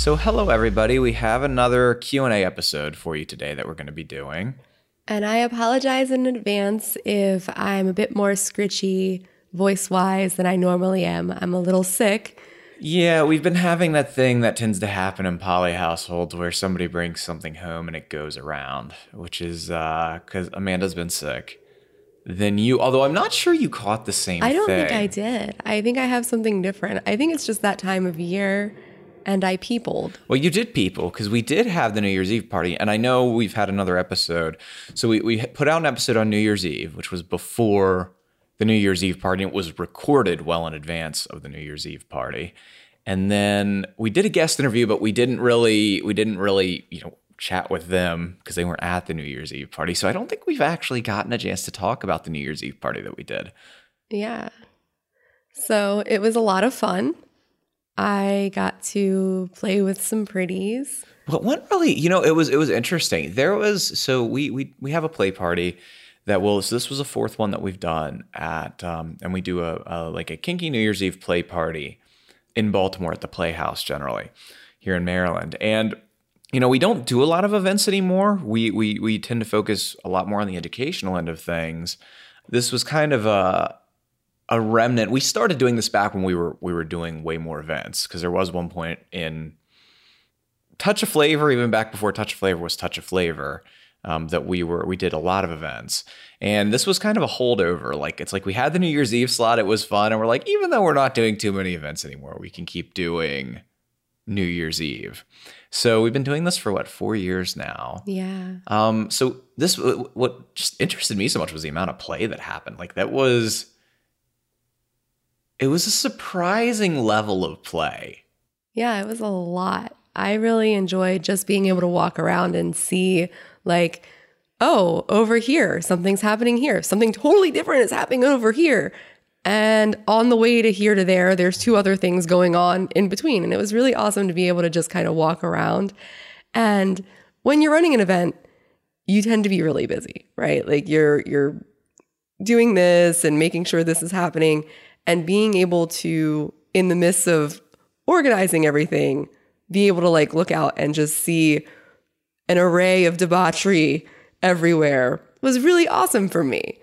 So hello everybody, we have another Q&A episode for you today that we're going to be doing. And I apologize in advance if I'm a bit more scritchy voice wise than I normally am. I'm a little sick. Yeah, we've been having that thing that tends to happen in poly households where somebody brings something home and it goes around, which is uh cuz Amanda's been sick. Then you, although I'm not sure you caught the same I don't thing. think I did. I think I have something different. I think it's just that time of year and I peopled. Well, you did people because we did have the New Year's Eve party, and I know we've had another episode. So we we put out an episode on New Year's Eve, which was before the New Year's Eve party. It was recorded well in advance of the New Year's Eve party, and then we did a guest interview, but we didn't really we didn't really you know chat with them because they weren't at the New Year's Eve party. So I don't think we've actually gotten a chance to talk about the New Year's Eve party that we did. Yeah. So it was a lot of fun. I got to play with some pretties. But one really, you know, it was it was interesting. There was so we we we have a play party that will. So this was a fourth one that we've done at, um, and we do a, a like a kinky New Year's Eve play party in Baltimore at the Playhouse generally here in Maryland, and you know we don't do a lot of events anymore. We we we tend to focus a lot more on the educational end of things. This was kind of a a remnant. We started doing this back when we were we were doing way more events because there was one point in Touch of Flavor, even back before Touch of Flavor was Touch of Flavor, um, that we were we did a lot of events, and this was kind of a holdover. Like it's like we had the New Year's Eve slot, it was fun, and we're like, even though we're not doing too many events anymore, we can keep doing New Year's Eve. So we've been doing this for what four years now. Yeah. Um. So this what just interested me so much was the amount of play that happened. Like that was it was a surprising level of play. Yeah, it was a lot. I really enjoyed just being able to walk around and see, like, oh, over here, something's happening here. Something totally different is happening over here. And on the way to here to there, there's two other things going on in between. And it was really awesome to be able to just kind of walk around. And when you're running an event, you tend to be really busy, right? Like you're you're doing this and making sure this is happening and being able to in the midst of organizing everything be able to like look out and just see an array of debauchery everywhere was really awesome for me.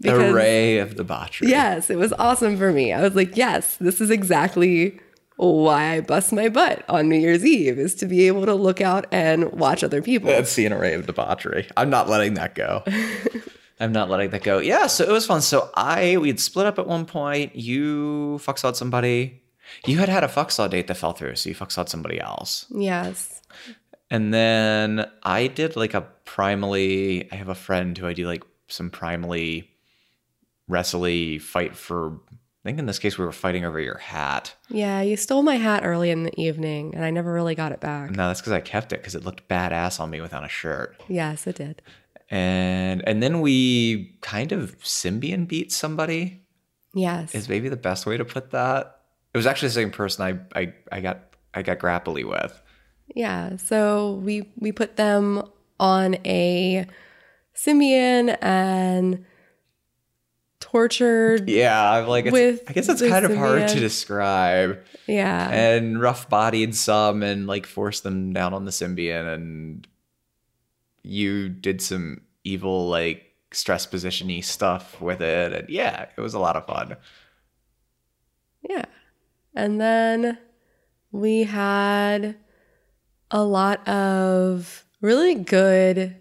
Because, array of debauchery. Yes it was awesome for me. I was like yes this is exactly why i bust my butt on new year's eve is to be able to look out and watch other people. Let's see an array of debauchery. I'm not letting that go I'm not letting that go. Yeah, so it was fun. So I we had split up at one point. You fuck sawed somebody. You had had a fuck saw date that fell through, so you fuck sawed somebody else. Yes. And then I did like a primally. I have a friend who I do like some primally wrestly fight for. I think in this case we were fighting over your hat. Yeah, you stole my hat early in the evening, and I never really got it back. No, that's because I kept it because it looked badass on me without a shirt. Yes, it did and and then we kind of Sybian beat somebody. Yes, is maybe the best way to put that. It was actually the same person I I, I got I got grapply with. Yeah, so we we put them on a Sybian and tortured. Yeah, I'm like with I guess it's kind of hard to describe. Yeah, and rough bodied some and like forced them down on the Sybian and you did some evil like stress positiony stuff with it and yeah it was a lot of fun yeah and then we had a lot of really good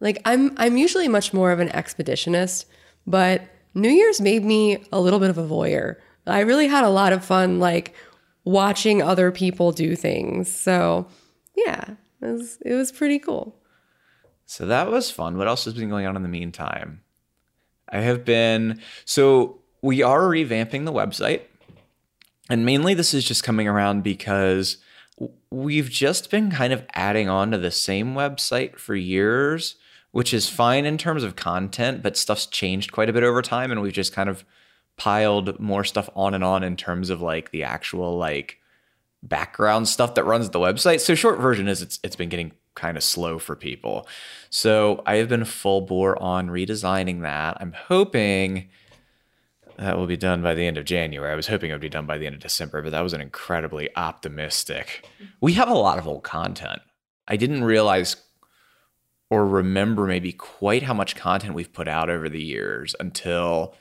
like i'm i'm usually much more of an exhibitionist but New Year's made me a little bit of a voyeur. I really had a lot of fun, like watching other people do things. So, yeah, it was, it was pretty cool. So that was fun. What else has been going on in the meantime? I have been, so we are revamping the website. And mainly this is just coming around because we've just been kind of adding on to the same website for years, which is fine in terms of content, but stuff's changed quite a bit over time. And we've just kind of piled more stuff on and on in terms of like the actual like background stuff that runs the website. So short version is it's it's been getting kind of slow for people. So I have been full bore on redesigning that. I'm hoping that will be done by the end of January. I was hoping it would be done by the end of December, but that was an incredibly optimistic. We have a lot of old content. I didn't realize or remember maybe quite how much content we've put out over the years until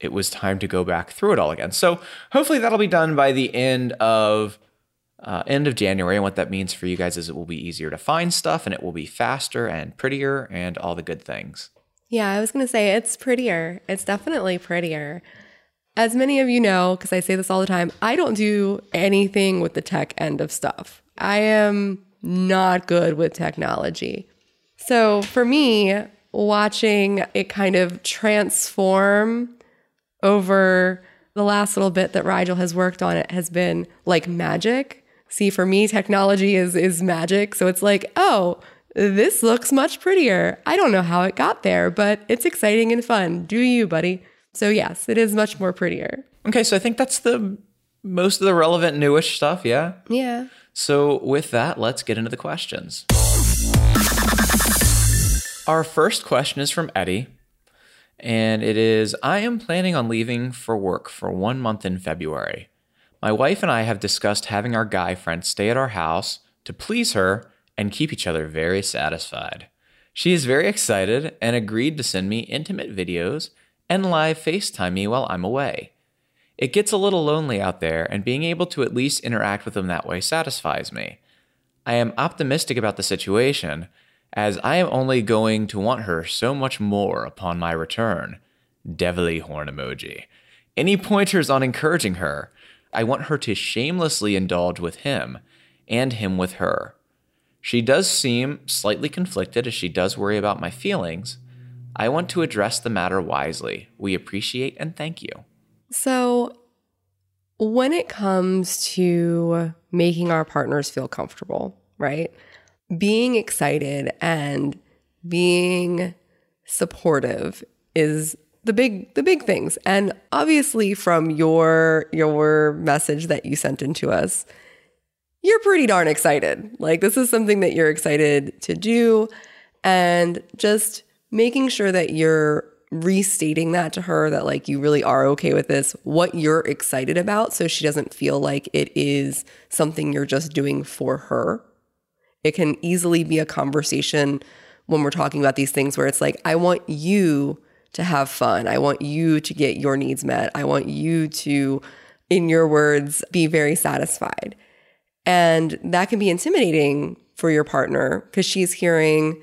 it was time to go back through it all again. So hopefully that'll be done by the end of uh, end of January. And what that means for you guys is it will be easier to find stuff and it will be faster and prettier and all the good things. Yeah, I was going to say it's prettier. It's definitely prettier. As many of you know, because I say this all the time, I don't do anything with the tech end of stuff. I am not good with technology. So for me, watching it kind of transform over the last little bit that Rigel has worked on it has been like magic. See, for me, technology is is magic. So it's like, oh, this looks much prettier. I don't know how it got there, but it's exciting and fun. Do you, buddy? So yes, it is much more prettier. Okay, so I think that's the most of the relevant newish stuff, yeah? Yeah. So with that, let's get into the questions. Our first question is from Eddie, and it is I am planning on leaving for work for one month in February. My wife and I have discussed having our guy friend stay at our house to please her and keep each other very satisfied. She is very excited and agreed to send me intimate videos and live FaceTime me while I'm away. It gets a little lonely out there, and being able to at least interact with them that way satisfies me. I am optimistic about the situation, as I am only going to want her so much more upon my return. Devilly horn emoji. Any pointers on encouraging her? I want her to shamelessly indulge with him, and him with her. She does seem slightly conflicted as she does worry about my feelings. I want to address the matter wisely. We appreciate and thank you. So, when it comes to making our partners feel comfortable, right? Being excited and being supportive is the big the big things. And obviously from your your message that you sent into us, you're pretty darn excited. Like, this is something that you're excited to do. And just making sure that you're restating that to her that, like, you really are okay with this, what you're excited about. So she doesn't feel like it is something you're just doing for her. It can easily be a conversation when we're talking about these things where it's like, I want you to have fun. I want you to get your needs met. I want you to, in your words, be very satisfied. And that can be intimidating for your partner because she's hearing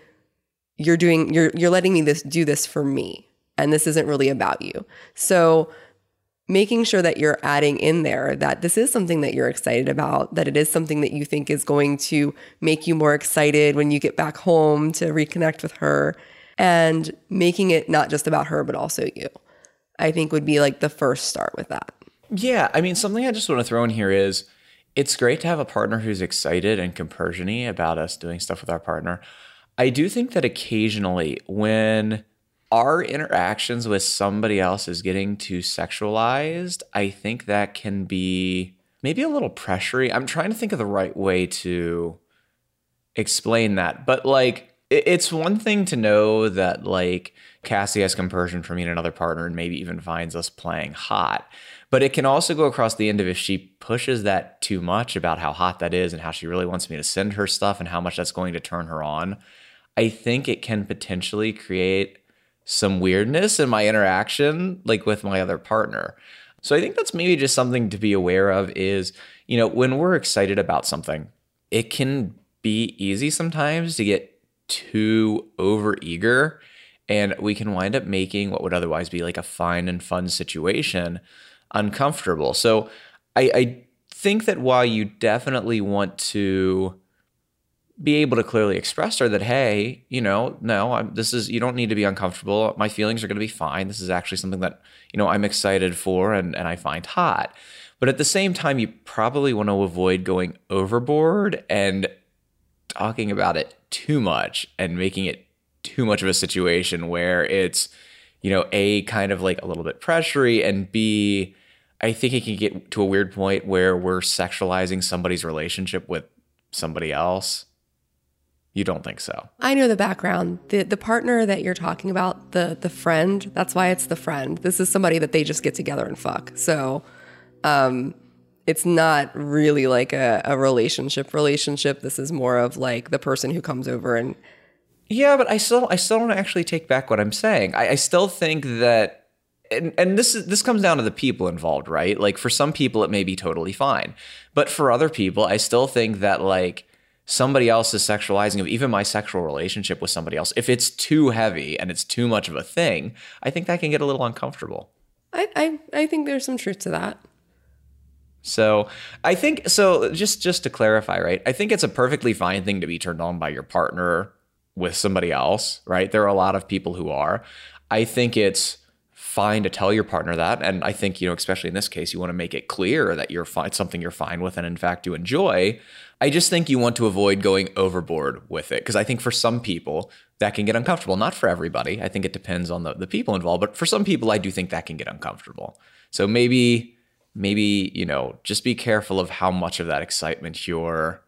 you're doing you're you're letting me this do this for me and this isn't really about you. So making sure that you're adding in there that this is something that you're excited about, that it is something that you think is going to make you more excited when you get back home to reconnect with her and making it not just about her but also you. I think would be like the first start with that. Yeah, I mean something I just want to throw in here is it's great to have a partner who's excited and compersiony about us doing stuff with our partner. I do think that occasionally when our interactions with somebody else is getting too sexualized, I think that can be maybe a little pressury. I'm trying to think of the right way to explain that. But like it's one thing to know that like Cassie has compersion for me and another partner and maybe even finds us playing hot. But it can also go across the end of if she pushes that too much about how hot that is and how she really wants me to send her stuff and how much that's going to turn her on. I think it can potentially create some weirdness in my interaction, like with my other partner. So I think that's maybe just something to be aware of is, you know, when we're excited about something, it can be easy sometimes to get too over eager and we can wind up making what would otherwise be like a fine and fun situation uncomfortable. So I, I think that while you definitely want to be able to clearly express her that hey you know no I'm, this is you don't need to be uncomfortable. My feelings are going to be fine. This is actually something that you know i'm excited for and, and i find hot. But at the same time you probably want to avoid going overboard and talking about it too much and making it too much of a situation where it's you know a kind of like a little bit pressury and b i think it can get to a weird point where we're sexualizing somebody's relationship with somebody else you don't think so? I know the background. The the partner that you're talking about, the the friend, that's why it's the friend. This is somebody that they just get together and fuck. So um it's not really like a, a relationship relationship. This is more of like the person who comes over and Yeah, but I still I still don't actually take back what I'm saying. I, I still think that and, and this is this comes down to the people involved, right? Like for some people it may be totally fine. But for other people, I still think that like somebody else's sexualizing of even my sexual relationship with somebody else, if it's too heavy and it's too much of a thing, I think that can get a little uncomfortable. I, I, I think there's some truth to that. So I think so just just to clarify, right? I think it's a perfectly fine thing to be turned on by your partner with somebody else, right? There are a lot of people who are. I think it's fine to tell your partner that and I think, you know, especially in this case, you want to make it clear that you're fine, something you're fine with and in fact you enjoy. I just think you want to avoid going overboard with it because I think for some people that can get uncomfortable. Not for everybody. I think it depends on the, the people involved, but for some people, I do think that can get uncomfortable. So maybe, maybe, you know, just be careful of how much of that excitement you're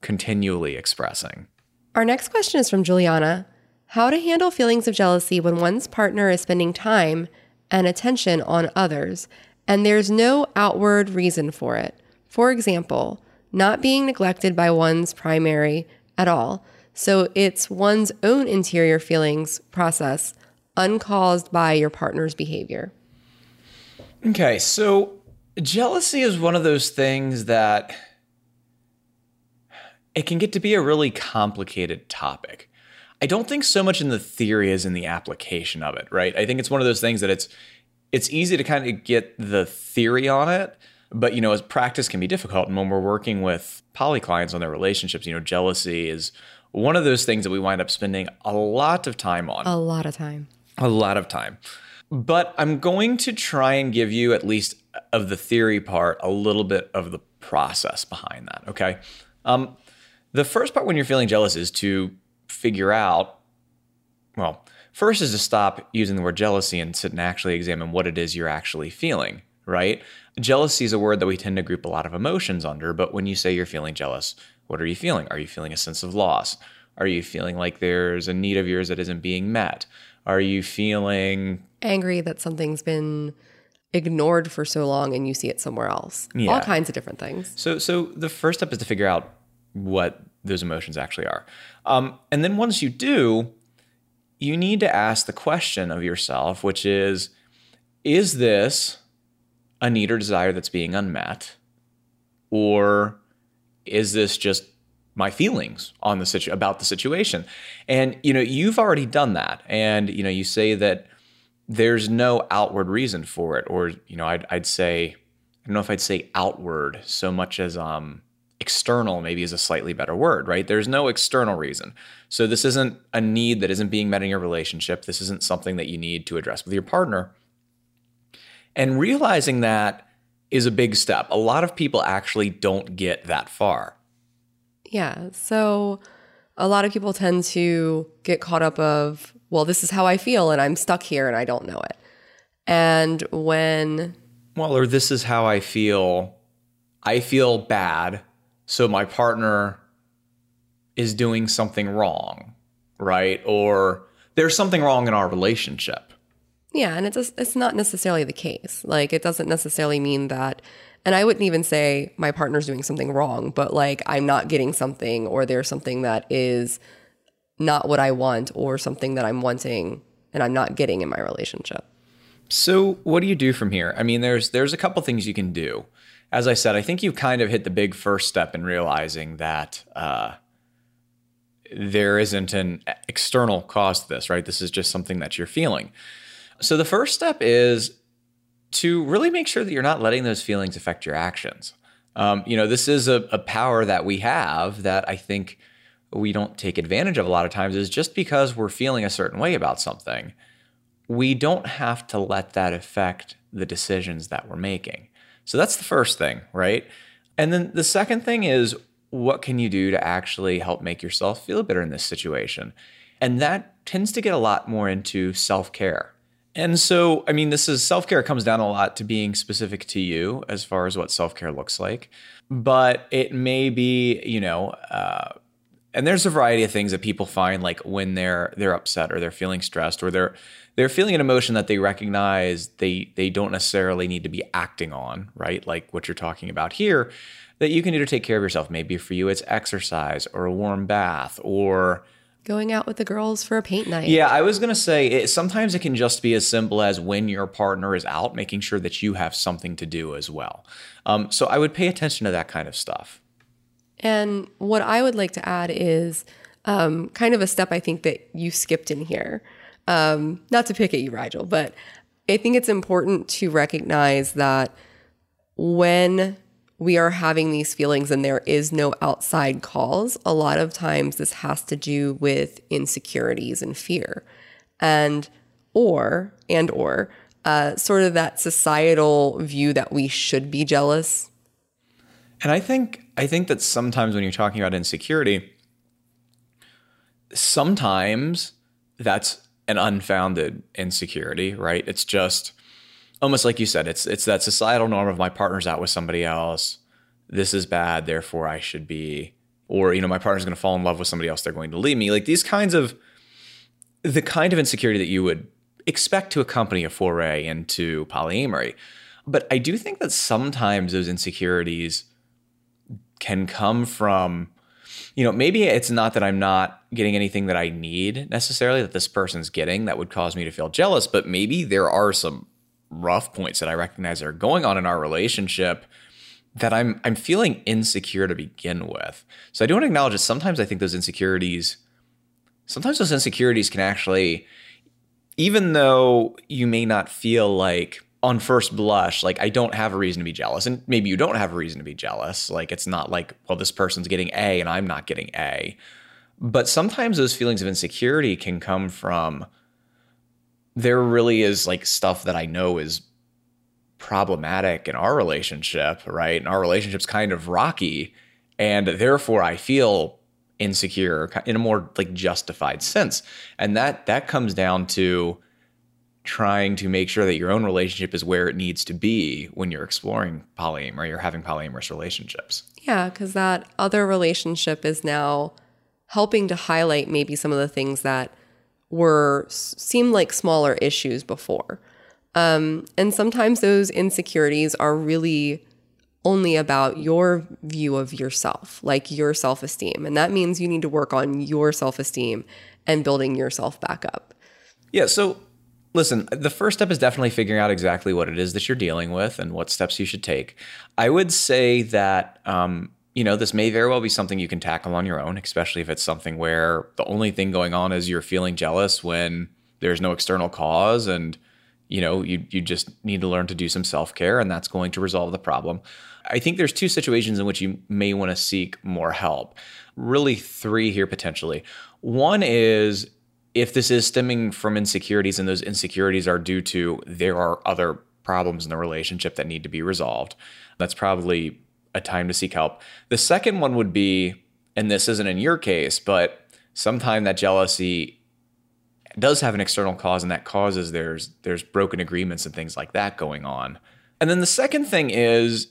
continually expressing. Our next question is from Juliana How to handle feelings of jealousy when one's partner is spending time and attention on others and there's no outward reason for it. For example, not being neglected by one's primary at all. So it's one's own interior feelings process uncaused by your partner's behavior. Okay, so jealousy is one of those things that it can get to be a really complicated topic. I don't think so much in the theory as in the application of it, right? I think it's one of those things that it's it's easy to kind of get the theory on it, but you know, as practice can be difficult. And when we're working with poly clients on their relationships, you know, jealousy is one of those things that we wind up spending a lot of time on. A lot of time. A lot of time. But I'm going to try and give you at least of the theory part a little bit of the process behind that. Okay. Um, the first part when you're feeling jealous is to figure out, well, first is to stop using the word jealousy and sit and actually examine what it is you're actually feeling, right? Jealousy is a word that we tend to group a lot of emotions under, but when you say you're feeling jealous, what are you feeling? Are you feeling a sense of loss? Are you feeling like there's a need of yours that isn't being met? Are you feeling angry that something's been ignored for so long and you see it somewhere else? Yeah. All kinds of different things. So, so the first step is to figure out what those emotions actually are. Um, and then once you do, you need to ask the question of yourself, which is Is this a need or desire that's being unmet? Or is this just my feelings on the situ- about the situation? And you know, you've already done that. And you know, you say that there's no outward reason for it, or you know, I'd, I'd say, I don't know if I'd say outward so much as um, external maybe is a slightly better word, right? There's no external reason. So this isn't a need that isn't being met in your relationship. This isn't something that you need to address with your partner. And realizing that is a big step. A lot of people actually don't get that far. Yeah. So a lot of people tend to get caught up of, well, this is how I feel and I'm stuck here and I don't know it. And when well, or this is how I feel. I feel bad, so my partner is doing something wrong, right? Or there's something wrong in our relationship. Yeah, and it's it's not necessarily the case. Like it doesn't necessarily mean that and I wouldn't even say my partner's doing something wrong, but like I'm not getting something or there's something that is not what I want or something that I'm wanting and I'm not getting in my relationship. So, what do you do from here? I mean, there's there's a couple things you can do. As I said, I think you've kind of hit the big first step in realizing that uh, there isn't an external cause to this, right? This is just something that you're feeling. So the first step is to really make sure that you're not letting those feelings affect your actions. Um, you know, this is a, a power that we have that I think we don't take advantage of a lot of times is just because we're feeling a certain way about something, we don't have to let that affect the decisions that we're making. So that's the first thing, right? And then the second thing is what can you do to actually help make yourself feel better in this situation? And that tends to get a lot more into self care. And so, I mean, this is self care comes down a lot to being specific to you as far as what self care looks like. But it may be, you know, uh, and there's a variety of things that people find like when they're they're upset or they're feeling stressed or they're they're feeling an emotion that they recognize they they don't necessarily need to be acting on, right? Like what you're talking about here, that you can do to take care of yourself. Maybe for you it's exercise or a warm bath or going out with the girls for a paint night. Yeah, I was going to say it, sometimes it can just be as simple as when your partner is out, making sure that you have something to do as well. Um, so I would pay attention to that kind of stuff. And what I would like to add is um, kind of a step I think that you skipped in here. Um, not to pick at you, Rigel, but I think it's important to recognize that when we are having these feelings and there is no outside cause, a lot of times this has to do with insecurities and fear. And or and or uh, sort of that societal view that we should be jealous and I think I think that sometimes when you're talking about insecurity, sometimes that's an unfounded insecurity, right? It's just almost like you said, it's it's that societal norm of my partner's out with somebody else. This is bad, therefore I should be or you know my partner's going to fall in love with somebody else they're going to leave me. Like these kinds of the kind of insecurity that you would expect to accompany a foray into polyamory. But I do think that sometimes those insecurities can come from you know maybe it's not that i'm not getting anything that i need necessarily that this person's getting that would cause me to feel jealous but maybe there are some rough points that i recognize are going on in our relationship that i'm i'm feeling insecure to begin with. So i do want to acknowledge that sometimes i think those insecurities sometimes those insecurities can actually even though you may not feel like on first blush, like I don't have a reason to be jealous. And maybe you don't have a reason to be jealous. Like it's not like, well, this person's getting A and I'm not getting A. But sometimes those feelings of insecurity can come from there really is like stuff that I know is problematic in our relationship, right? And our relationship's kind of rocky. And therefore I feel insecure in a more like justified sense. And that that comes down to trying to make sure that your own relationship is where it needs to be when you're exploring polyamory or you're having polyamorous relationships. Yeah, because that other relationship is now helping to highlight maybe some of the things that were seemed like smaller issues before. Um, and sometimes those insecurities are really only about your view of yourself, like your self esteem. And that means you need to work on your self esteem and building yourself back up. Yeah. So Listen, the first step is definitely figuring out exactly what it is that you're dealing with and what steps you should take. I would say that, um, you know, this may very well be something you can tackle on your own, especially if it's something where the only thing going on is you're feeling jealous when there's no external cause and, you know, you, you just need to learn to do some self care and that's going to resolve the problem. I think there's two situations in which you may want to seek more help. Really, three here potentially. One is if this is stemming from insecurities and those insecurities are due to there are other problems in the relationship that need to be resolved, that's probably a time to seek help. The second one would be, and this isn't in your case, but sometime that jealousy does have an external cause and that causes there's there's broken agreements and things like that going on. And then the second thing is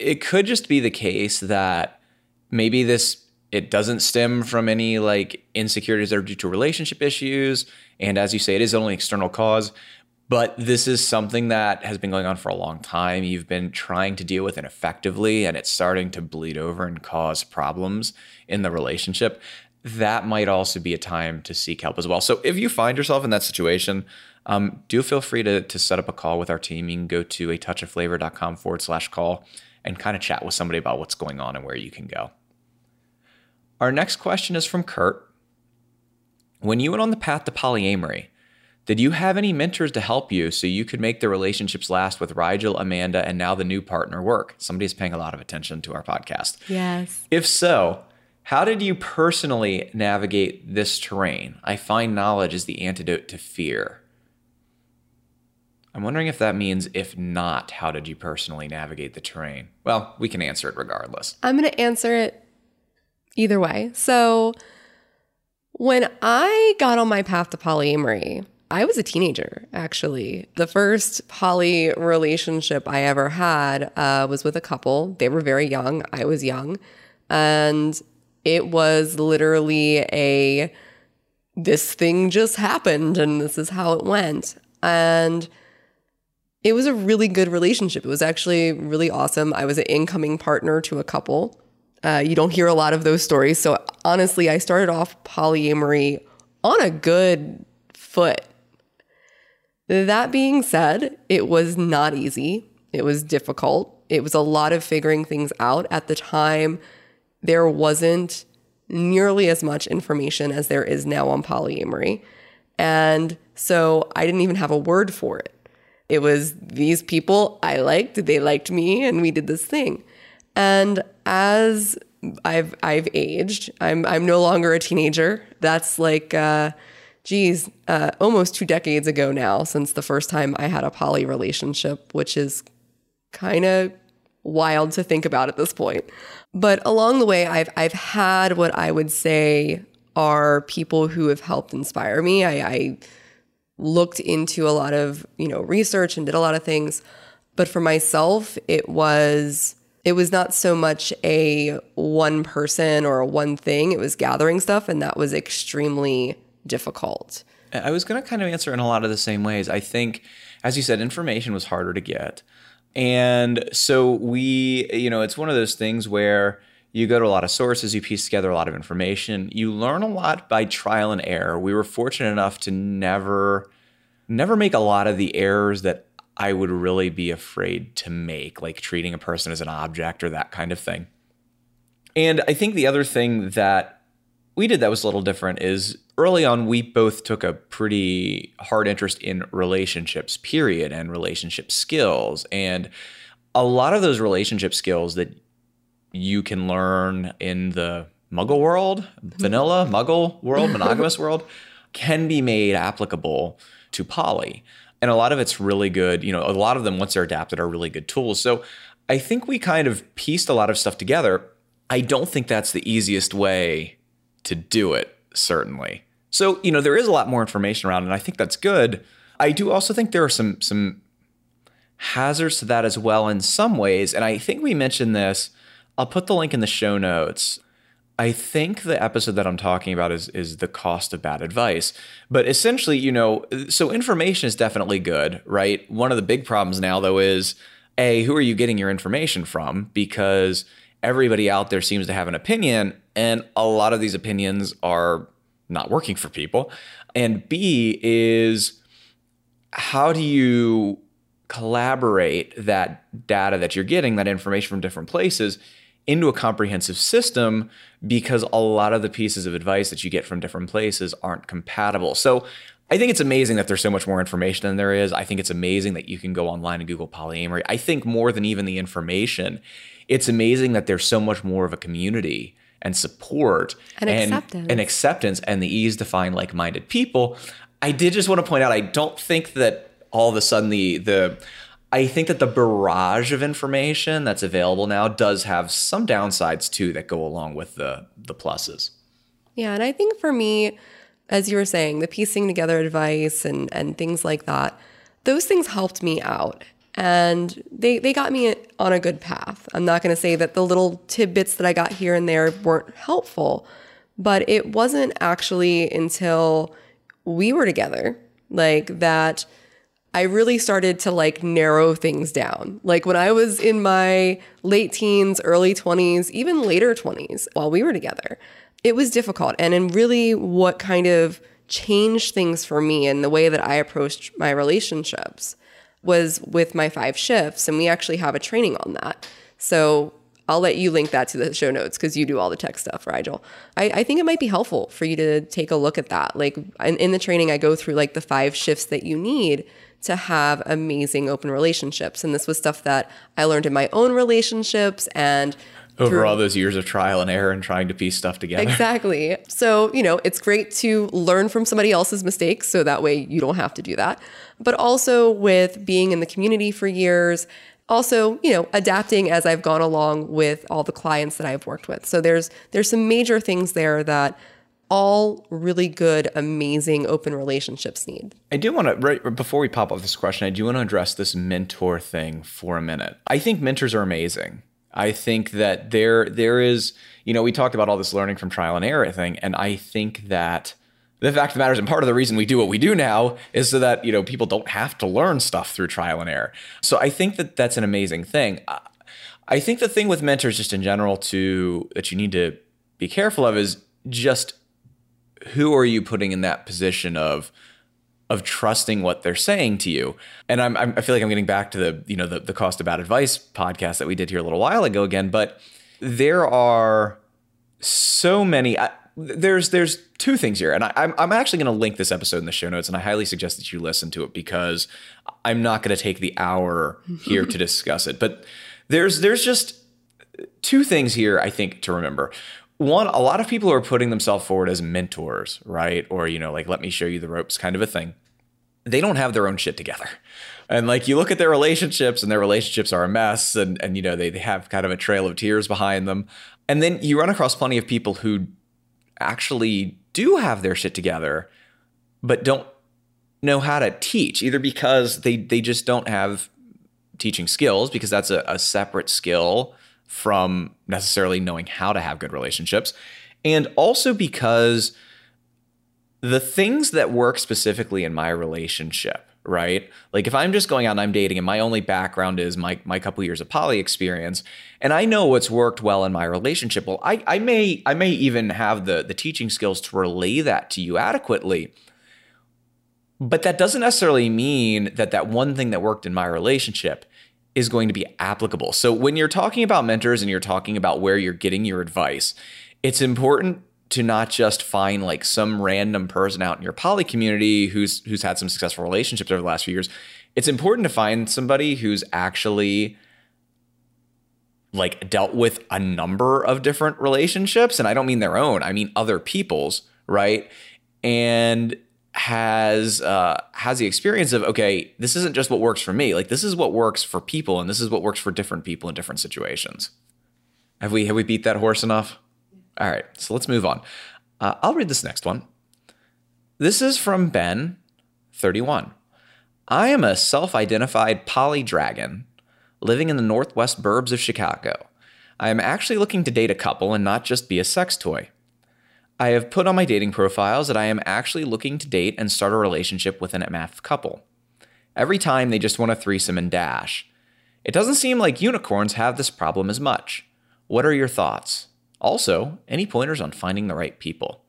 it could just be the case that maybe this it doesn't stem from any like insecurities that are due to relationship issues. And as you say, it is only external cause. But this is something that has been going on for a long time. You've been trying to deal with it effectively, and it's starting to bleed over and cause problems in the relationship. That might also be a time to seek help as well. So if you find yourself in that situation, um, do feel free to, to set up a call with our team. You can go to a touchofflavor.com forward slash call and kind of chat with somebody about what's going on and where you can go. Our next question is from Kurt. When you went on the path to polyamory, did you have any mentors to help you so you could make the relationships last with Rigel, Amanda, and now the new partner work? Somebody's paying a lot of attention to our podcast. Yes. If so, how did you personally navigate this terrain? I find knowledge is the antidote to fear. I'm wondering if that means, if not, how did you personally navigate the terrain? Well, we can answer it regardless. I'm going to answer it either way. So, when I got on my path to polyamory, I was a teenager, actually. The first poly relationship I ever had uh, was with a couple. They were very young. I was young. And it was literally a this thing just happened and this is how it went. And it was a really good relationship. It was actually really awesome. I was an incoming partner to a couple. Uh, you don't hear a lot of those stories. So honestly, I started off polyamory on a good foot. That being said, it was not easy. It was difficult. It was a lot of figuring things out. At the time, there wasn't nearly as much information as there is now on polyamory. And so I didn't even have a word for it. It was these people I liked, they liked me, and we did this thing. And as I've I've aged, I'm I'm no longer a teenager. That's like uh geez, uh, almost two decades ago now since the first time I had a poly relationship, which is kind of wild to think about at this point. But along the way, I've I've had what I would say are people who have helped inspire me. I, I looked into a lot of you know research and did a lot of things, but for myself, it was it was not so much a one person or a one thing. It was gathering stuff, and that was extremely difficult. I was going to kind of answer in a lot of the same ways. I think, as you said, information was harder to get. And so we, you know, it's one of those things where you go to a lot of sources, you piece together a lot of information, you learn a lot by trial and error. We were fortunate enough to never never make a lot of the errors that I would really be afraid to make, like treating a person as an object or that kind of thing. And I think the other thing that we did that was a little different is early on we both took a pretty hard interest in relationships period and relationship skills. And a lot of those relationship skills that you can learn in the muggle world mm-hmm. vanilla muggle world monogamous world can be made applicable to poly and a lot of it's really good you know a lot of them once they're adapted are really good tools so i think we kind of pieced a lot of stuff together i don't think that's the easiest way to do it certainly so, you know, there is a lot more information around, and I think that's good. I do also think there are some some hazards to that as well in some ways. And I think we mentioned this. I'll put the link in the show notes. I think the episode that I'm talking about is is the cost of bad advice. But essentially, you know, so information is definitely good, right? One of the big problems now though is a who are you getting your information from because everybody out there seems to have an opinion and a lot of these opinions are not working for people. And B is how do you collaborate that data that you're getting, that information from different places, into a comprehensive system because a lot of the pieces of advice that you get from different places aren't compatible. So I think it's amazing that there's so much more information than there is. I think it's amazing that you can go online and Google polyamory. I think more than even the information, it's amazing that there's so much more of a community and support and, and acceptance and acceptance and the ease to find like-minded people. I did just want to point out I don't think that all of a sudden the the I think that the barrage of information that's available now does have some downsides too that go along with the the pluses. Yeah, and I think for me as you were saying, the piecing together advice and and things like that, those things helped me out and they they got me on a good path. I'm not going to say that the little tidbits that I got here and there weren't helpful, but it wasn't actually until we were together like that I really started to like narrow things down. Like when I was in my late teens, early 20s, even later 20s while we were together, it was difficult. And in really what kind of changed things for me and the way that I approached my relationships was with my five shifts, and we actually have a training on that. So I'll let you link that to the show notes because you do all the tech stuff, Rigel. I, I think it might be helpful for you to take a look at that. Like in, in the training, I go through like the five shifts that you need to have amazing open relationships. And this was stuff that I learned in my own relationships and over through- all those years of trial and error and trying to piece stuff together. Exactly. So, you know, it's great to learn from somebody else's mistakes so that way you don't have to do that. But also with being in the community for years, also, you know, adapting as I've gone along with all the clients that I've worked with. So there's there's some major things there that all really good, amazing open relationships need. I do want to, right before we pop off this question, I do want to address this mentor thing for a minute. I think mentors are amazing. I think that there there is, you know, we talked about all this learning from trial and error thing, and I think that the fact of the matter is, and part of the reason we do what we do now is so that you know people don't have to learn stuff through trial and error. So I think that that's an amazing thing. I- think the thing with mentors, just in general, to that you need to be careful of is just who are you putting in that position of of trusting what they're saying to you. And I'm, I'm I feel like I'm getting back to the you know the the cost of bad advice podcast that we did here a little while ago again. But there are so many. I, there's there's two things here, and I, I'm I'm actually going to link this episode in the show notes, and I highly suggest that you listen to it because I'm not going to take the hour here to discuss it. But there's there's just two things here I think to remember. One, a lot of people are putting themselves forward as mentors, right? Or you know, like let me show you the ropes kind of a thing. They don't have their own shit together. And like you look at their relationships and their relationships are a mess and and you know they, they have kind of a trail of tears behind them. And then you run across plenty of people who actually do have their shit together but don't know how to teach either because they they just don't have teaching skills because that's a, a separate skill from necessarily knowing how to have good relationships. And also because the things that work specifically in my relationship right? Like if i'm just going out and i'm dating and my only background is my my couple years of poly experience and i know what's worked well in my relationship well i i may i may even have the the teaching skills to relay that to you adequately. But that doesn't necessarily mean that that one thing that worked in my relationship is going to be applicable. So when you're talking about mentors and you're talking about where you're getting your advice, it's important to not just find like some random person out in your poly community who's who's had some successful relationships over the last few years. It's important to find somebody who's actually like dealt with a number of different relationships and I don't mean their own, I mean other people's, right? And has uh, has the experience of okay, this isn't just what works for me. Like this is what works for people, and this is what works for different people in different situations. Have we have we beat that horse enough? All right, so let's move on. Uh, I'll read this next one. This is from Ben, thirty one. I am a self-identified poly dragon living in the northwest burbs of Chicago. I am actually looking to date a couple and not just be a sex toy. I have put on my dating profiles that I am actually looking to date and start a relationship with an MF couple. Every time they just want a threesome and dash. It doesn't seem like unicorns have this problem as much. What are your thoughts? Also, any pointers on finding the right people?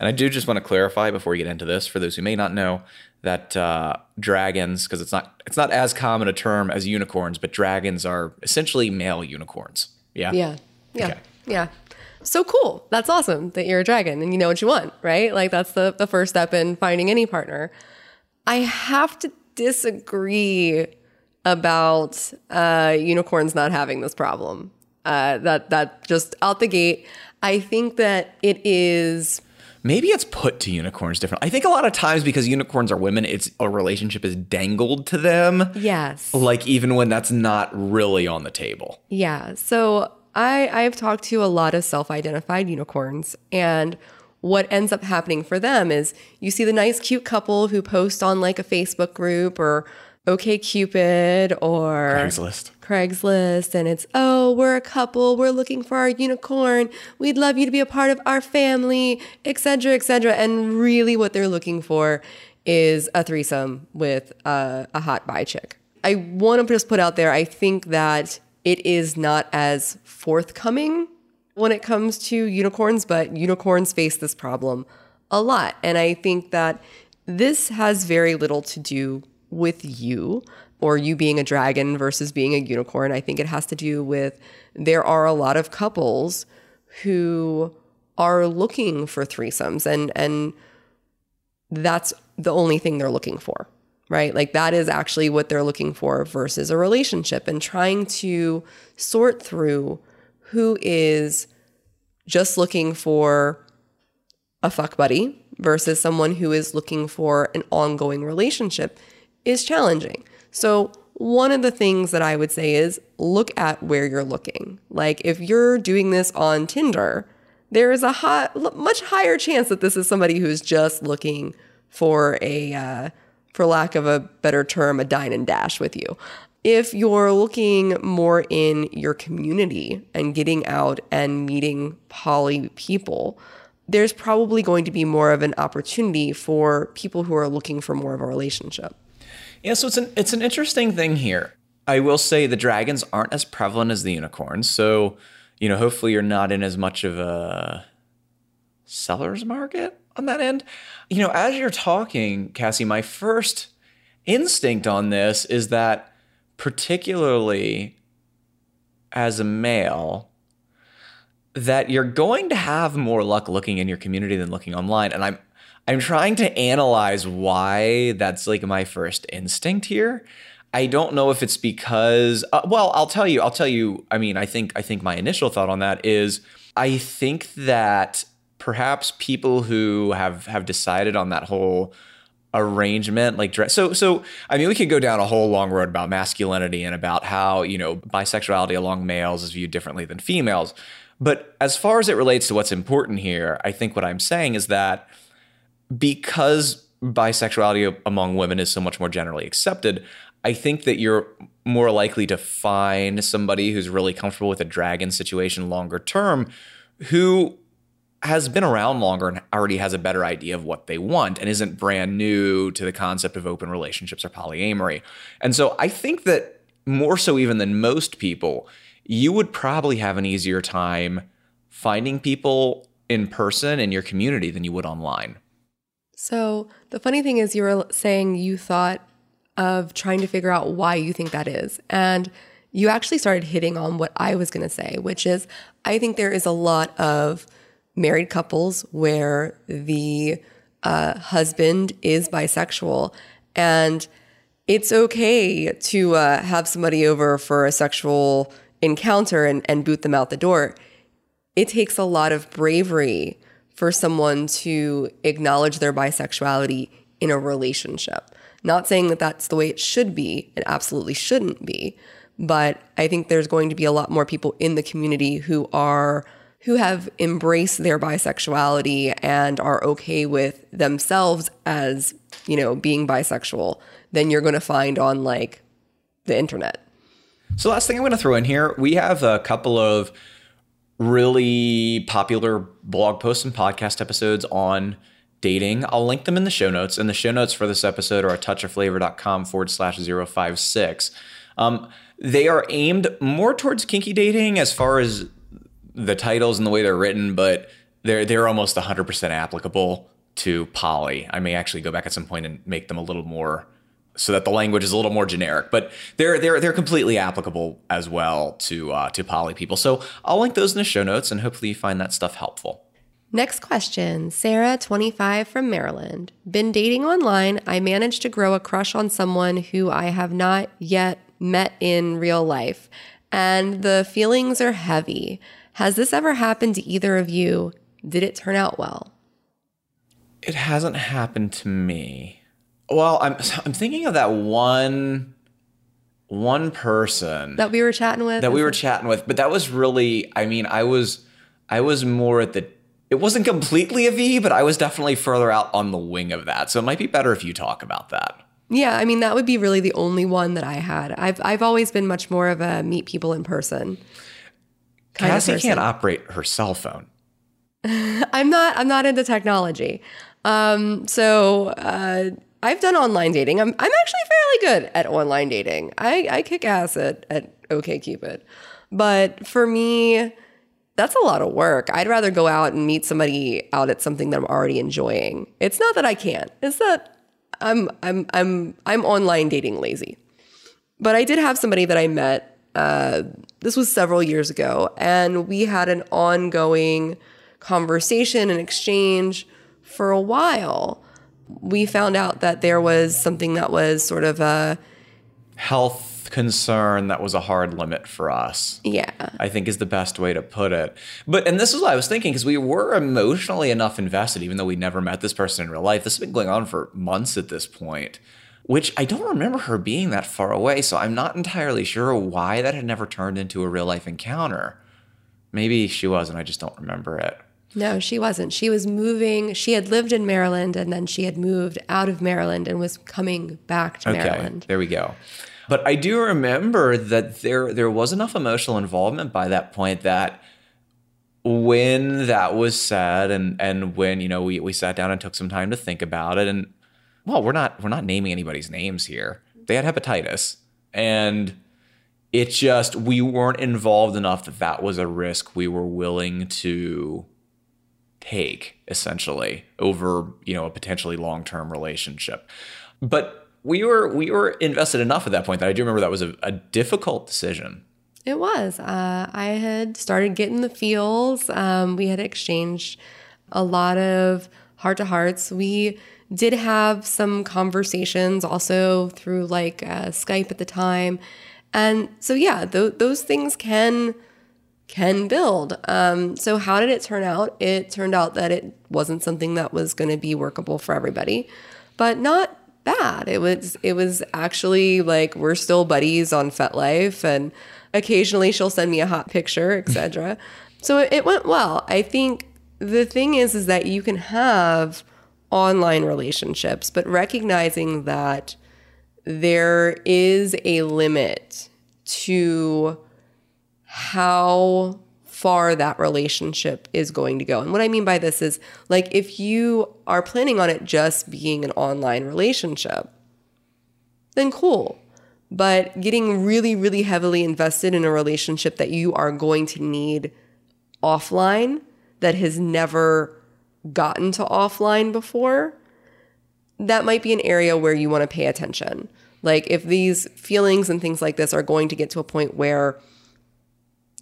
And I do just want to clarify before we get into this, for those who may not know, that uh, dragons, because it's not it's not as common a term as unicorns, but dragons are essentially male unicorns. Yeah. Yeah. Yeah. Okay. Yeah. So cool. That's awesome that you're a dragon and you know what you want, right? Like that's the, the first step in finding any partner. I have to disagree about uh, unicorns not having this problem. Uh, that that just out the gate. I think that it is Maybe it's put to unicorns different. I think a lot of times because unicorns are women, it's a relationship is dangled to them. yes. Like even when that's not really on the table. Yeah. So I I've talked to a lot of self-identified unicorns and what ends up happening for them is you see the nice cute couple who post on like a Facebook group or OkCupid or Craigslist. Craigslist and it's oh we're a couple. We're looking for our unicorn. We'd love you to be a part of our family etc etc and really what they're looking for is a threesome with a, a hot bi chick. I want to just put out there I think that it is not as forthcoming when it comes to unicorns but unicorns face this problem a lot and I think that this has very little to do with you or you being a dragon versus being a unicorn. I think it has to do with there are a lot of couples who are looking for threesomes and and that's the only thing they're looking for right like that is actually what they're looking for versus a relationship and trying to sort through who is just looking for a fuck buddy versus someone who is looking for an ongoing relationship is challenging so one of the things that I would say is look at where you're looking. Like if you're doing this on Tinder, there is a high, much higher chance that this is somebody who's just looking for a, uh, for lack of a better term, a dine and dash with you. If you're looking more in your community and getting out and meeting poly people, there's probably going to be more of an opportunity for people who are looking for more of a relationship. Yeah, so it's an it's an interesting thing here. I will say the dragons aren't as prevalent as the unicorns, so you know, hopefully you're not in as much of a seller's market on that end. You know, as you're talking, Cassie, my first instinct on this is that particularly as a male, that you're going to have more luck looking in your community than looking online. And I'm I'm trying to analyze why that's like my first instinct here. I don't know if it's because uh, well, I'll tell you, I'll tell you, I mean, I think I think my initial thought on that is I think that perhaps people who have have decided on that whole arrangement like dress so so i mean we could go down a whole long road about masculinity and about how you know bisexuality along males is viewed differently than females. But as far as it relates to what's important here i think what i'm saying is that because bisexuality among women is so much more generally accepted, I think that you're more likely to find somebody who's really comfortable with a dragon situation longer term who has been around longer and already has a better idea of what they want and isn't brand new to the concept of open relationships or polyamory. And so I think that more so even than most people, you would probably have an easier time finding people in person in your community than you would online. So the funny thing is, you were saying you thought of trying to figure out why you think that is. And you actually started hitting on what I was going to say, which is I think there is a lot of married couples where the uh, husband is bisexual and it's okay to uh, have somebody over for a sexual encounter and, and boot them out the door. It takes a lot of bravery for someone to acknowledge their bisexuality in a relationship. Not saying that that's the way it should be, it absolutely shouldn't be, but I think there's going to be a lot more people in the community who are who have embraced their bisexuality and are okay with themselves as, you know, being bisexual than you're going to find on like the internet. So last thing I'm going to throw in here, we have a couple of really popular blog posts and podcast episodes on dating. I'll link them in the show notes. And the show notes for this episode are at touchofflavor.com forward slash 056. Um, they are aimed more towards kinky dating as far as the titles and the way they're written, but they're they're almost 100% applicable to poly. I may actually go back at some point and make them a little more so that the language is a little more generic, but they're they're they're completely applicable as well to uh, to poly people. So I'll link those in the show notes, and hopefully you find that stuff helpful. Next question Sarah, 25 from Maryland. Been dating online. I managed to grow a crush on someone who I have not yet met in real life, and the feelings are heavy. Has this ever happened to either of you? Did it turn out well? It hasn't happened to me. Well, I'm I'm thinking of that one one person that we were chatting with. That we were chatting with, but that was really I mean, I was I was more at the it wasn't completely a V, but I was definitely further out on the wing of that. So it might be better if you talk about that. Yeah, I mean that would be really the only one that I had. I've I've always been much more of a meet people in person. Cassie can't operate her cell phone. I'm not I'm not into technology. Um, so uh, I've done online dating. I'm I'm actually fairly good at online dating. I, I kick ass at, at OKCupid. But for me, that's a lot of work. I'd rather go out and meet somebody out at something that I'm already enjoying. It's not that I can't. It's that I'm I'm I'm I'm online dating lazy. But I did have somebody that I met. Uh, this was several years ago, and we had an ongoing conversation and exchange for a while. We found out that there was something that was sort of a Health concern that was a hard limit for us. yeah. I think is the best way to put it. But and this is what I was thinking because we were emotionally enough invested, even though we never met this person in real life. This has been going on for months at this point, which I don't remember her being that far away. So I'm not entirely sure why that had never turned into a real life encounter. Maybe she was, and I just don't remember it. No, she wasn't. She was moving. She had lived in Maryland and then she had moved out of Maryland and was coming back to Maryland. There we go. But I do remember that there there was enough emotional involvement by that point that when that was said and and when you know we, we sat down and took some time to think about it and well we're not we're not naming anybody's names here they had hepatitis and it just we weren't involved enough that that was a risk we were willing to take essentially over you know a potentially long-term relationship but we were we were invested enough at that point that i do remember that was a, a difficult decision It was. Uh, I had started getting the feels. Um, we had exchanged a lot of heart to hearts. We did have some conversations also through like uh, Skype at the time, and so yeah, th- those things can can build. Um, so how did it turn out? It turned out that it wasn't something that was going to be workable for everybody, but not bad. It was it was actually like we're still buddies on FetLife and occasionally she'll send me a hot picture, etc. so it, it went well. I think the thing is is that you can have online relationships, but recognizing that there is a limit to how far that relationship is going to go. And what I mean by this is like if you are planning on it just being an online relationship, then cool. But getting really, really heavily invested in a relationship that you are going to need offline that has never gotten to offline before, that might be an area where you want to pay attention. Like if these feelings and things like this are going to get to a point where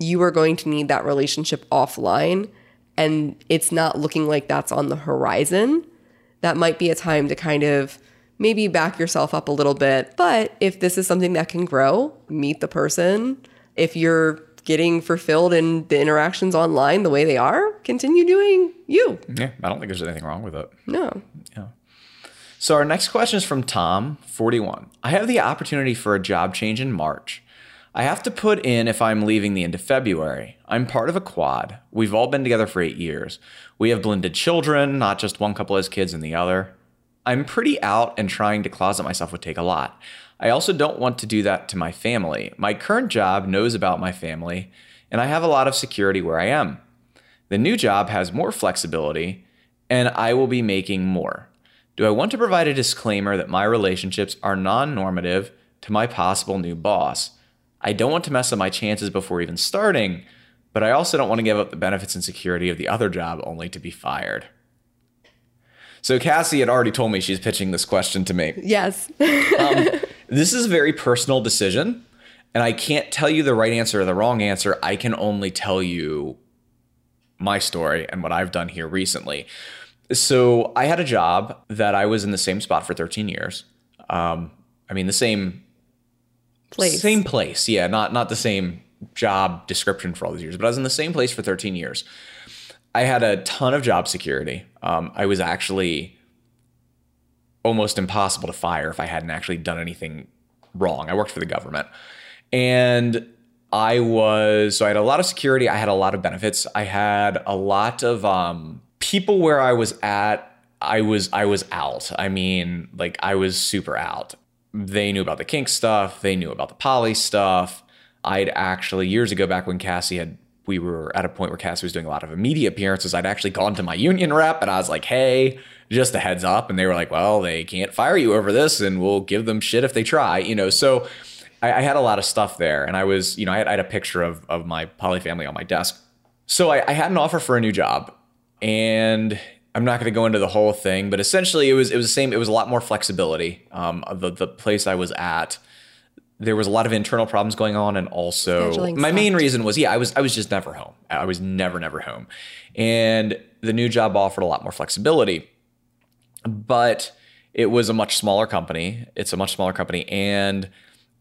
you are going to need that relationship offline and it's not looking like that's on the horizon, that might be a time to kind of maybe back yourself up a little bit. But if this is something that can grow, meet the person. If you're getting fulfilled in the interactions online the way they are, continue doing you. yeah i don't think there's anything wrong with it No. Yeah. So our next question is from Tom, 41. I have the opportunity for a job change in March. I have to put in if I'm leaving the end of February. I'm part of a quad. We've all been together for eight years. We have blended children, not just one couple has kids and the other. I'm pretty out and trying to closet myself would take a lot. I also don't want to do that to my family. My current job knows about my family, and I have a lot of security where I am. The new job has more flexibility, and I will be making more. Do I want to provide a disclaimer that my relationships are non normative to my possible new boss? I don't want to mess up my chances before even starting, but I also don't want to give up the benefits and security of the other job only to be fired. So Cassie had already told me she's pitching this question to me. Yes. Um, This is a very personal decision, and I can't tell you the right answer or the wrong answer. I can only tell you my story and what I've done here recently. So I had a job that I was in the same spot for 13 years. Um, I mean, the same Place. same place. Yeah, not not the same job description for all these years, but I was in the same place for 13 years. I had a ton of job security. Um, I was actually almost impossible to fire if I hadn't actually done anything wrong. I worked for the government. And I was, so I had a lot of security. I had a lot of benefits. I had a lot of um, people where I was at. I was, I was out. I mean, like I was super out. They knew about the kink stuff. They knew about the poly stuff. I'd actually, years ago, back when Cassie had we were at a point where Cassie was doing a lot of media appearances. I'd actually gone to my union rep and I was like, hey, just a heads up. And they were like, well, they can't fire you over this and we'll give them shit if they try, you know. So I, I had a lot of stuff there. And I was, you know, I had, I had a picture of, of my poly family on my desk. So I, I had an offer for a new job and I'm not going to go into the whole thing, but essentially it was it was the same. It was a lot more flexibility. Um, the the place I was at, there was a lot of internal problems going on, and also Scheduling my main reason was yeah, I was I was just never home. I was never never home, and the new job offered a lot more flexibility, but it was a much smaller company. It's a much smaller company, and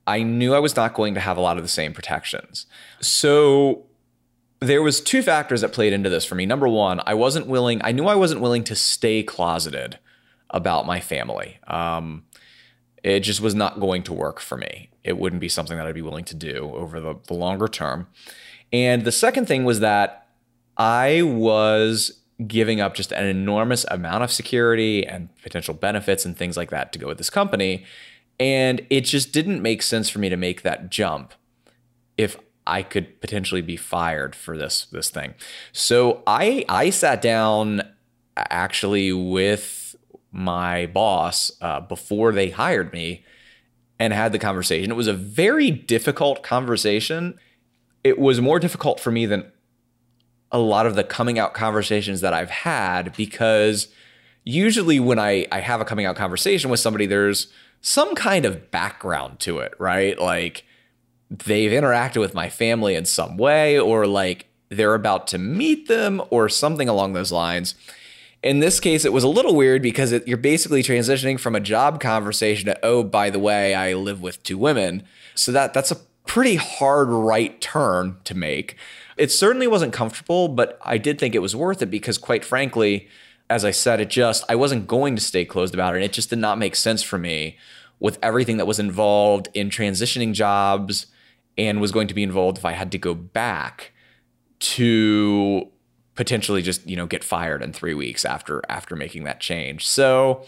I knew I was not going to have a lot of the same protections. So there was two factors that played into this for me. Number one, I wasn't willing. I knew I wasn't willing to stay closeted about my family. Um, it just was not going to work for me. It wouldn't be something that I'd be willing to do over the, the longer term. And the second thing was that I was giving up just an enormous amount of security and potential benefits and things like that to go with this company. And it just didn't make sense for me to make that jump if I could potentially be fired for this this thing. So I I sat down actually with my boss uh, before they hired me and had the conversation. It was a very difficult conversation. It was more difficult for me than a lot of the coming out conversations that I've had because usually when I, I have a coming out conversation with somebody, there's some kind of background to it, right? Like they've interacted with my family in some way, or like they're about to meet them, or something along those lines. In this case, it was a little weird because it, you're basically transitioning from a job conversation to, oh, by the way, I live with two women. So that that's a pretty hard right turn to make. It certainly wasn't comfortable, but I did think it was worth it because, quite frankly, as I said, it just, I wasn't going to stay closed about it. And it just did not make sense for me with everything that was involved in transitioning jobs and was going to be involved if I had to go back to potentially just, you know, get fired in three weeks after after making that change. So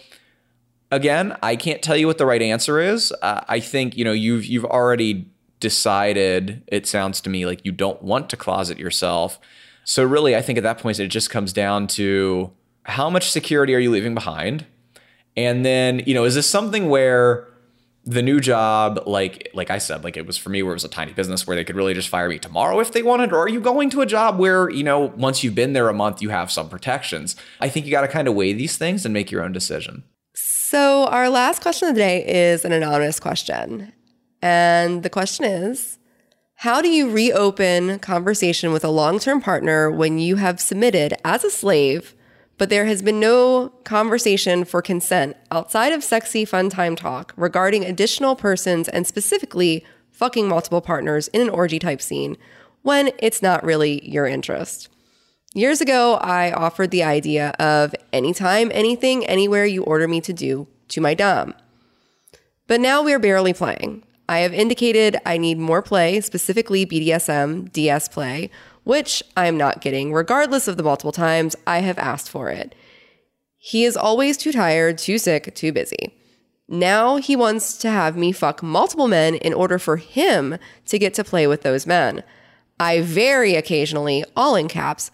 again, I can't tell you what the right answer is. Uh, I think, you know, you've you've already decided, it sounds to me like you don't want to closet yourself. So really, I think at that point it just comes down to how much security are you leaving behind? And then, you know, is this something where the new job, like like I said, like it was for me where it was a tiny business where they could really just fire me tomorrow if they wanted, or are you going to a job where, you know, once you've been there a month, you have some protections? I think you got to kind of weigh these things and make your own decision. So, our last question of the day is an anonymous question. And the question is How do you reopen conversation with a long term partner when you have submitted as a slave, but there has been no conversation for consent outside of sexy fun time talk regarding additional persons and specifically fucking multiple partners in an orgy type scene when it's not really your interest? Years ago, I offered the idea of anytime, anything, anywhere you order me to do to my Dom. But now we're barely playing. I have indicated I need more play, specifically BDSM, DS play, which I am not getting, regardless of the multiple times I have asked for it. He is always too tired, too sick, too busy. Now he wants to have me fuck multiple men in order for him to get to play with those men. I very occasionally, all in caps,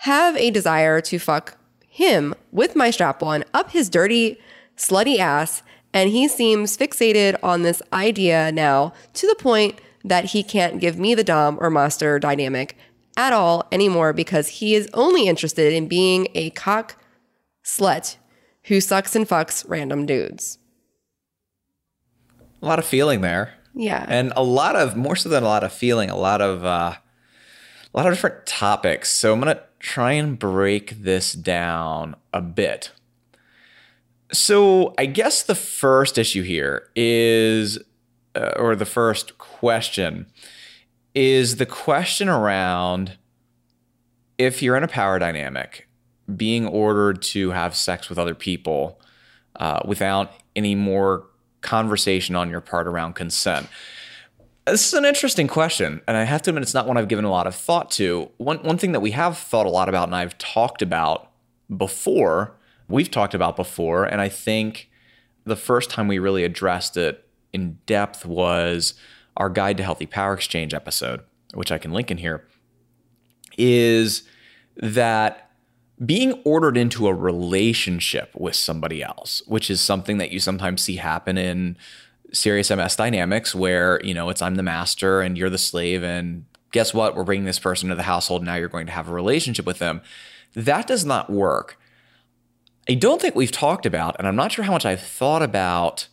have a desire to fuck him with my strap on up his dirty, slutty ass, and he seems fixated on this idea now to the point that he can't give me the Dom or Master dynamic at all anymore because he is only interested in being a cock slut who sucks and fucks random dudes. A lot of feeling there. Yeah. And a lot of more so than a lot of feeling, a lot of uh a lot of different topics. So I'm going to try and break this down a bit. So, I guess the first issue here is uh, or the first question is the question around if you're in a power dynamic, being ordered to have sex with other people uh, without any more conversation on your part around consent. This is an interesting question, and I have to admit it's not one I've given a lot of thought to. One one thing that we have thought a lot about, and I've talked about before, we've talked about before, and I think the first time we really addressed it in depth was our Guide to Healthy Power Exchange episode, which I can link in here, is that being ordered into a relationship with somebody else, which is something that you sometimes see happen in serious MS dynamics where, you know, it's I'm the master and you're the slave and guess what? We're bringing this person to the household. Now you're going to have a relationship with them. That does not work. I don't think we've talked about, and I'm not sure how much I've thought about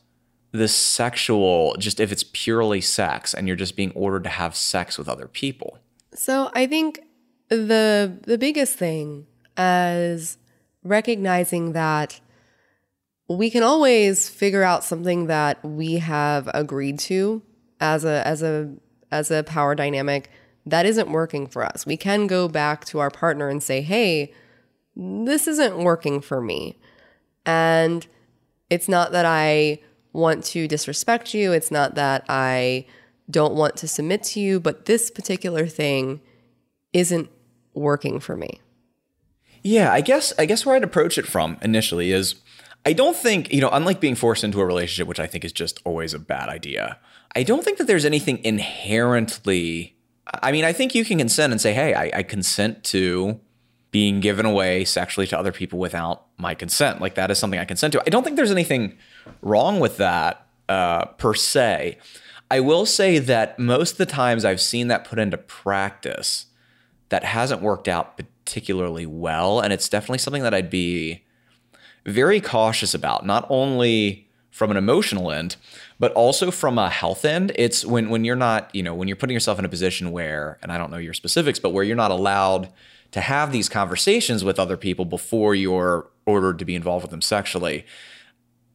the sexual, just if it's purely sex and you're just being ordered to have sex with other people. So I think the the biggest thing is recognizing that we can always figure out something that we have agreed to as a as a as a power dynamic that isn't working for us. We can go back to our partner and say, "Hey, this isn't working for me." And it's not that I want to disrespect you, it's not that I don't want to submit to you, but this particular thing isn't working for me. Yeah, I guess I guess where I'd approach it from initially is I don't think, you know, unlike being forced into a relationship, which I think is just always a bad idea, I don't think that there's anything inherently. I mean, I think you can consent and say, hey, I, I consent to being given away sexually to other people without my consent. Like that is something I consent to. I don't think there's anything wrong with that uh, per se. I will say that most of the times I've seen that put into practice, that hasn't worked out particularly well. And it's definitely something that I'd be very cautious about, not only from an emotional end, but also from a health end. It's when when you're not, you know, when you're putting yourself in a position where, and I don't know your specifics, but where you're not allowed to have these conversations with other people before you're ordered to be involved with them sexually.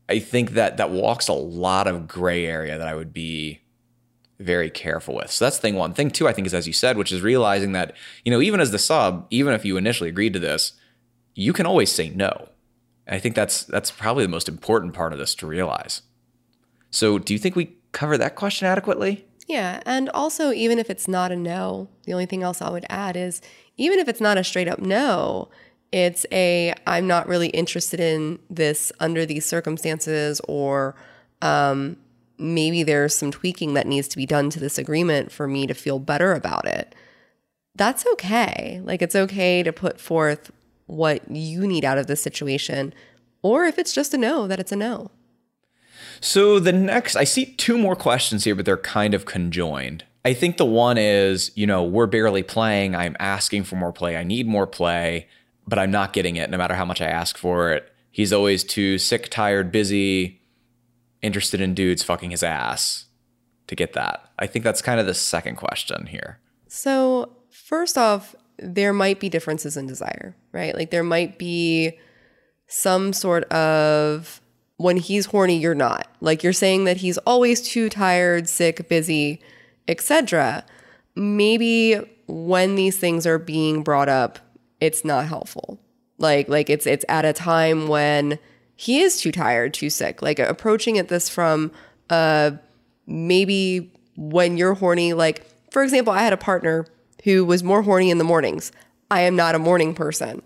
I think that that walks a lot of gray area that I would be very careful with. So that's thing one. Thing two, I think, is as you said, which is realizing that, you know, even as the sub, even if you initially agreed to this, you can always say no. And I think that's that's probably the most important part of this to realize. So do you think we cover that question adequately? Yeah. And also, even if it's not a no, the only thing else I would add is even if it's not a straight up no, it's a I'm not really interested in this under these circumstances, or um, maybe there's some tweaking that needs to be done to this agreement for me to feel better about it. That's okay. Like, it's okay to put forth what you need out of this situation, or if it's just a no, that it's a no. So the next, I see two more questions here, but they're kind of conjoined. I think the one is, you know, we're barely playing. I'm asking for more play. I need more play, but I'm not getting it no matter how much I ask for it. He's always too sick, tired, busy, interested in dudes fucking his ass to get that. I think that's kind of the second question here. So, first off, there might be differences in desire, right? Like there might be some sort of when he's horny, you're not. Like you're saying that he's always too tired, sick, busy, etc. Maybe when these things are being brought up, it's not helpful. Like like it's it's at a time when he is too tired, too sick. Like approaching at this from uh maybe when you're horny like for example, I had a partner who was more horny in the mornings. I am not a morning person.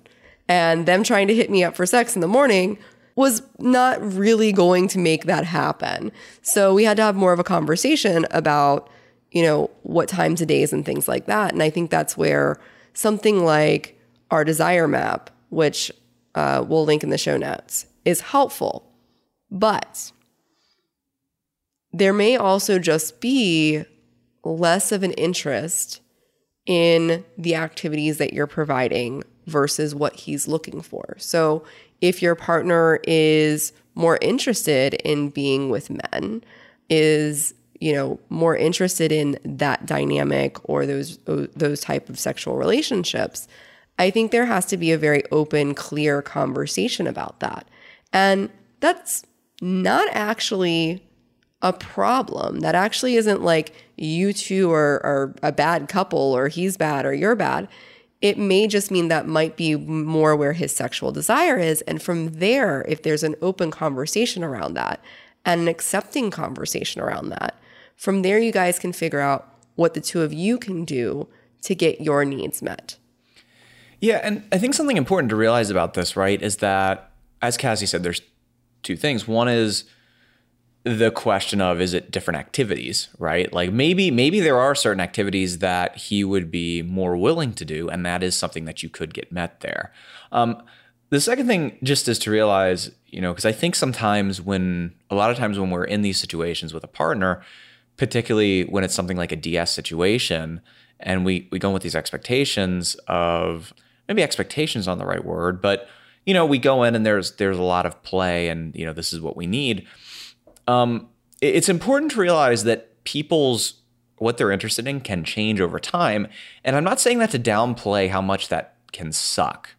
And them trying to hit me up for sex in the morning was not really going to make that happen. So we had to have more of a conversation about, you know, what times of days and things like that. And I think that's where something like our desire map, which uh, we'll link in the show notes, is helpful. But there may also just be less of an interest in the activities that you're providing versus what he's looking for. So if your partner is more interested in being with men, is you know more interested in that dynamic or those those type of sexual relationships, I think there has to be a very open, clear conversation about that. And that's not actually a problem. That actually isn't like you two are, are a bad couple or he's bad or you're bad. It may just mean that might be more where his sexual desire is. And from there, if there's an open conversation around that and an accepting conversation around that, from there, you guys can figure out what the two of you can do to get your needs met. Yeah. And I think something important to realize about this, right, is that, as Cassie said, there's two things. One is, the question of is it different activities, right? Like maybe maybe there are certain activities that he would be more willing to do, and that is something that you could get met there. Um, the second thing just is to realize, you know, because I think sometimes when a lot of times when we're in these situations with a partner, particularly when it's something like a DS situation, and we we go with these expectations of maybe expectations on the right word, but you know, we go in and there's there's a lot of play and you know, this is what we need. Um it's important to realize that people's what they're interested in can change over time. And I'm not saying that to downplay how much that can suck,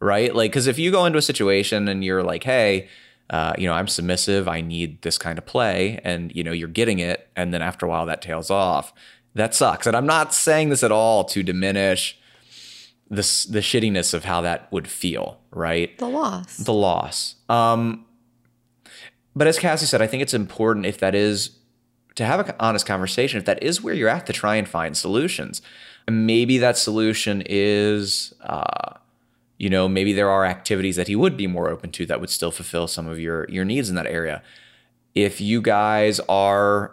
right? Like, because if you go into a situation and you're like, hey, uh, you know, I'm submissive, I need this kind of play, and you know, you're getting it, and then after a while that tails off, that sucks. And I'm not saying this at all to diminish the the shittiness of how that would feel, right? The loss. the loss. Um, but as Cassie said, I think it's important if that is to have an honest conversation, if that is where you're at to try and find solutions. And maybe that solution is, uh, you know, maybe there are activities that he would be more open to that would still fulfill some of your your needs in that area. If you guys are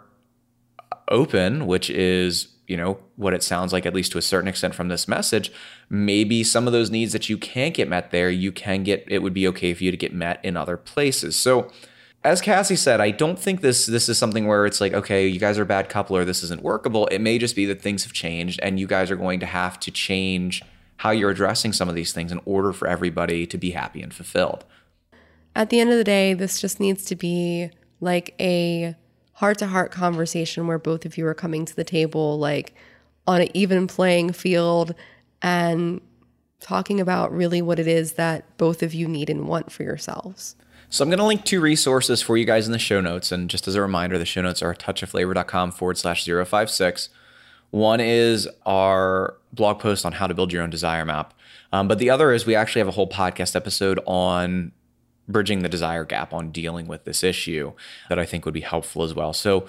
open, which is you know what it sounds like at least to a certain extent from this message maybe some of those needs that you can't get met there you can get it would be okay for you to get met in other places. So as cassie said i don't think this this is something where it's like okay you guys are a bad couple or this isn't workable. It may just be that things have changed and you guys are going to have to change how you're addressing some of these things in order for everybody to be happy and fulfilled. At the end of the day, this just needs to be like a heart to heart conversation where both of you are coming to the table like on an even playing field and talking about really what it is that both of you need and want for yourselves. So I'm going to link two resources for you guys in the show notes. And just as a reminder, the show notes are touchofflavor.com forward slash 056. One is our blog post on how to build your own desire map. Um, but the other is we actually have a whole podcast episode on bridging the desire gap, on dealing with this issue that I think would be helpful as well. So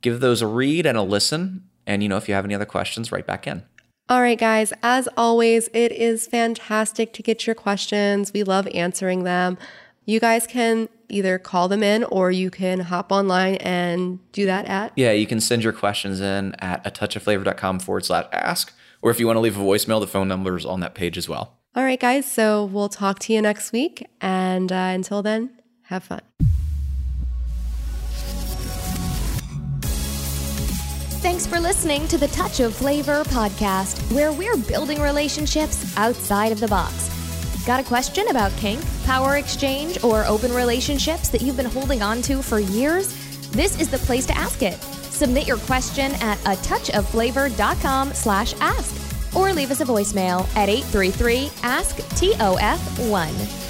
give those a read and a listen. And, you know, if you have any other questions, write back in. All right, guys, as always, it is fantastic to get your questions. We love answering them. You guys can either call them in or you can hop online and do that at Yeah, you can send your questions in at a touchofflavor.com forward slash ask. Or if you want to leave a voicemail, the phone number is on that page as well. All right, guys. So we'll talk to you next week. And uh, until then, have fun. Thanks for listening to the Touch of Flavor podcast, where we're building relationships outside of the box. Got a question about kink, power exchange, or open relationships that you've been holding on to for years? This is the place to ask it. Submit your question at a touchofflavor.com slash ask or leave us a voicemail at 833 ask TOF1.